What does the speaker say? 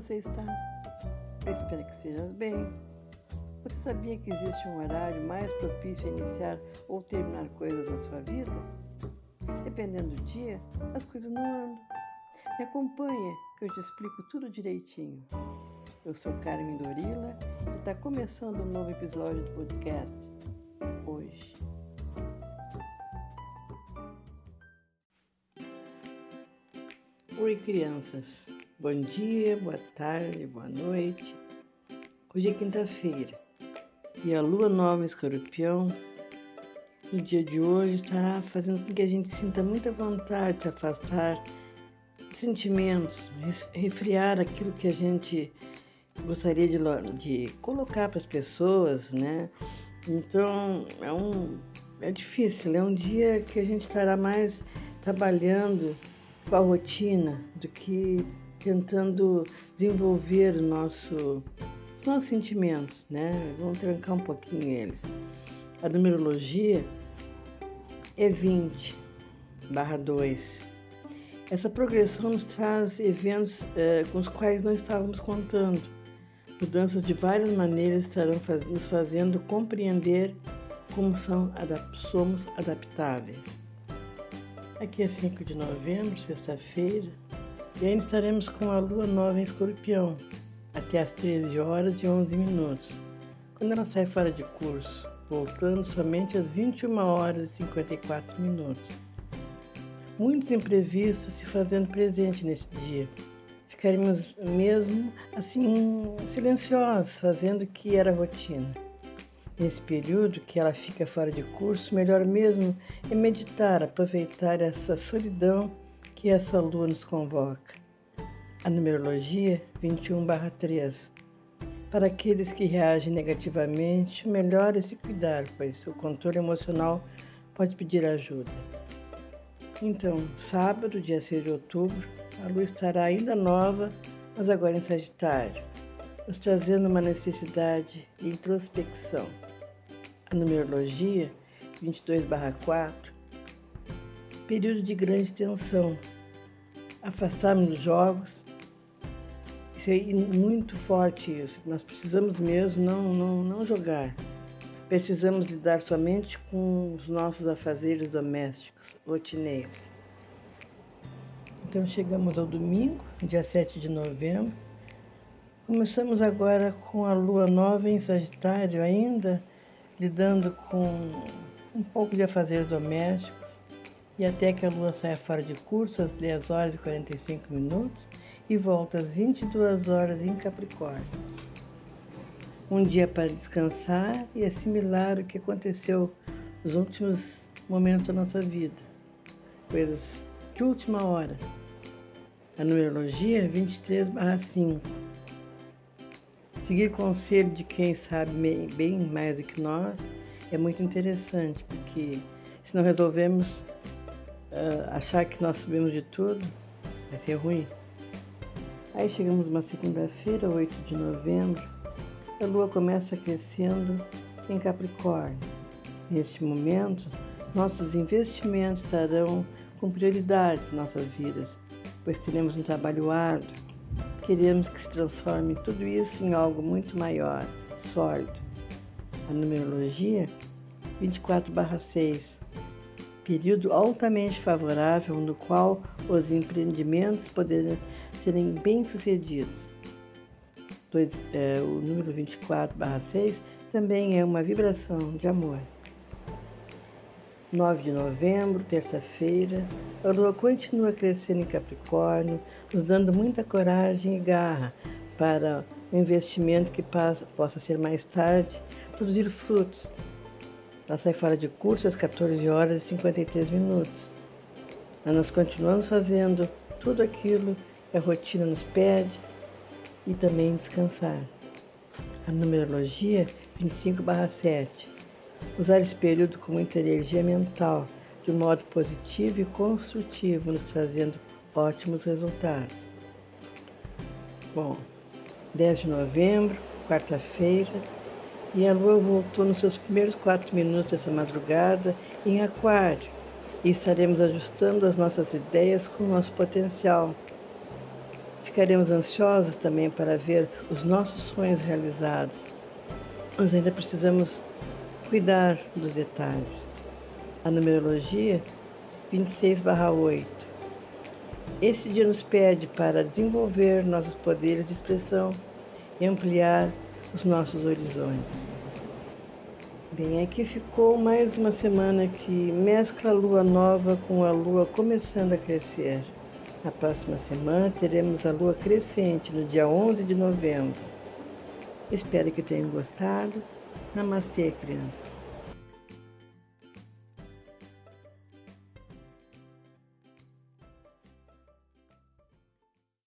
você está? Eu espero que estejas bem. Você sabia que existe um horário mais propício a iniciar ou terminar coisas na sua vida? Dependendo do dia, as coisas não andam. Me acompanha que eu te explico tudo direitinho. Eu sou Carmen Dorila e está começando um novo episódio do podcast hoje. Oi, crianças. Bom dia, boa tarde, boa noite. Hoje é quinta-feira e a lua nova escorpião no dia de hoje estará fazendo com que a gente sinta muita vontade de se afastar de sentimentos, refriar aquilo que a gente gostaria de, de colocar para as pessoas, né? Então é um é difícil, é um dia que a gente estará mais trabalhando com a rotina do que tentando desenvolver o nosso, os nossos sentimentos, né? Vamos trancar um pouquinho eles. A numerologia é 20 barra 2. Essa progressão nos traz eventos eh, com os quais não estávamos contando. Mudanças de várias maneiras estarão faz nos fazendo compreender como são adap somos adaptáveis. Aqui é 5 de novembro, sexta-feira, e ainda estaremos com a lua nova em escorpião, até às 13 horas e 11 minutos, quando ela sai fora de curso, voltando somente às 21 horas e 54 minutos. Muitos imprevistos se fazendo presente nesse dia. Ficaríamos mesmo assim silenciosos, fazendo o que era rotina. Nesse período que ela fica fora de curso, melhor mesmo é meditar, aproveitar essa solidão que essa lua nos convoca. A numerologia 21/3. Para aqueles que reagem negativamente, o melhor é se cuidar, pois o controle emocional pode pedir ajuda. Então, sábado, dia 6 de outubro, a lua estará ainda nova, mas agora em Sagitário, nos trazendo uma necessidade de introspecção. A numerologia 22/4 período de grande tensão. Afastarmos dos jogos. Isso é muito forte isso. Nós precisamos mesmo não, não, não jogar. Precisamos lidar somente com os nossos afazeres domésticos, rotineiros. Então chegamos ao domingo, dia 7 de novembro. Começamos agora com a lua nova em Sagitário ainda, lidando com um pouco de afazeres domésticos e até que a lua saia fora de curso às 10 horas e 45 minutos e volta às 22 horas em Capricórnio. Um dia para descansar e assimilar o que aconteceu nos últimos momentos da nossa vida, coisas de última hora. A numerologia 23/5. Seguir conselho de quem sabe bem mais do que nós é muito interessante, porque se não resolvemos uh, achar que nós sabemos de tudo, vai ser ruim. Aí chegamos uma segunda-feira, 8 de novembro, a lua começa crescendo em Capricórnio. Neste momento, nossos investimentos estarão com prioridade em nossas vidas, pois teremos um trabalho árduo. Queremos que se transforme tudo isso em algo muito maior, sólido. A numerologia 24/6 período altamente favorável no qual os empreendimentos poderão serem bem-sucedidos. É, o número 24/6 também é uma vibração de amor. 9 de novembro, terça-feira, a lua continua crescendo em Capricórnio, nos dando muita coragem e garra para o investimento que passa, possa ser mais tarde produzir frutos ela sai fora de curso às 14 horas e 53 minutos. Mas nós continuamos fazendo tudo aquilo que a rotina nos pede e também descansar. A numerologia 25/7. Usar esse período com muita energia mental, de um modo positivo e construtivo, nos fazendo ótimos resultados. Bom, 10 de novembro, quarta-feira, e a lua voltou nos seus primeiros quatro minutos dessa madrugada em Aquário e estaremos ajustando as nossas ideias com o nosso potencial. Ficaremos ansiosos também para ver os nossos sonhos realizados, mas ainda precisamos cuidar dos detalhes. A numerologia 26/8. Este dia nos pede para desenvolver nossos poderes de expressão e ampliar os nossos horizontes. Bem, aqui ficou mais uma semana que mescla a lua nova com a lua começando a crescer. Na próxima semana teremos a lua crescente no dia 11 de novembro. Espero que tenham gostado. Namastê, criança.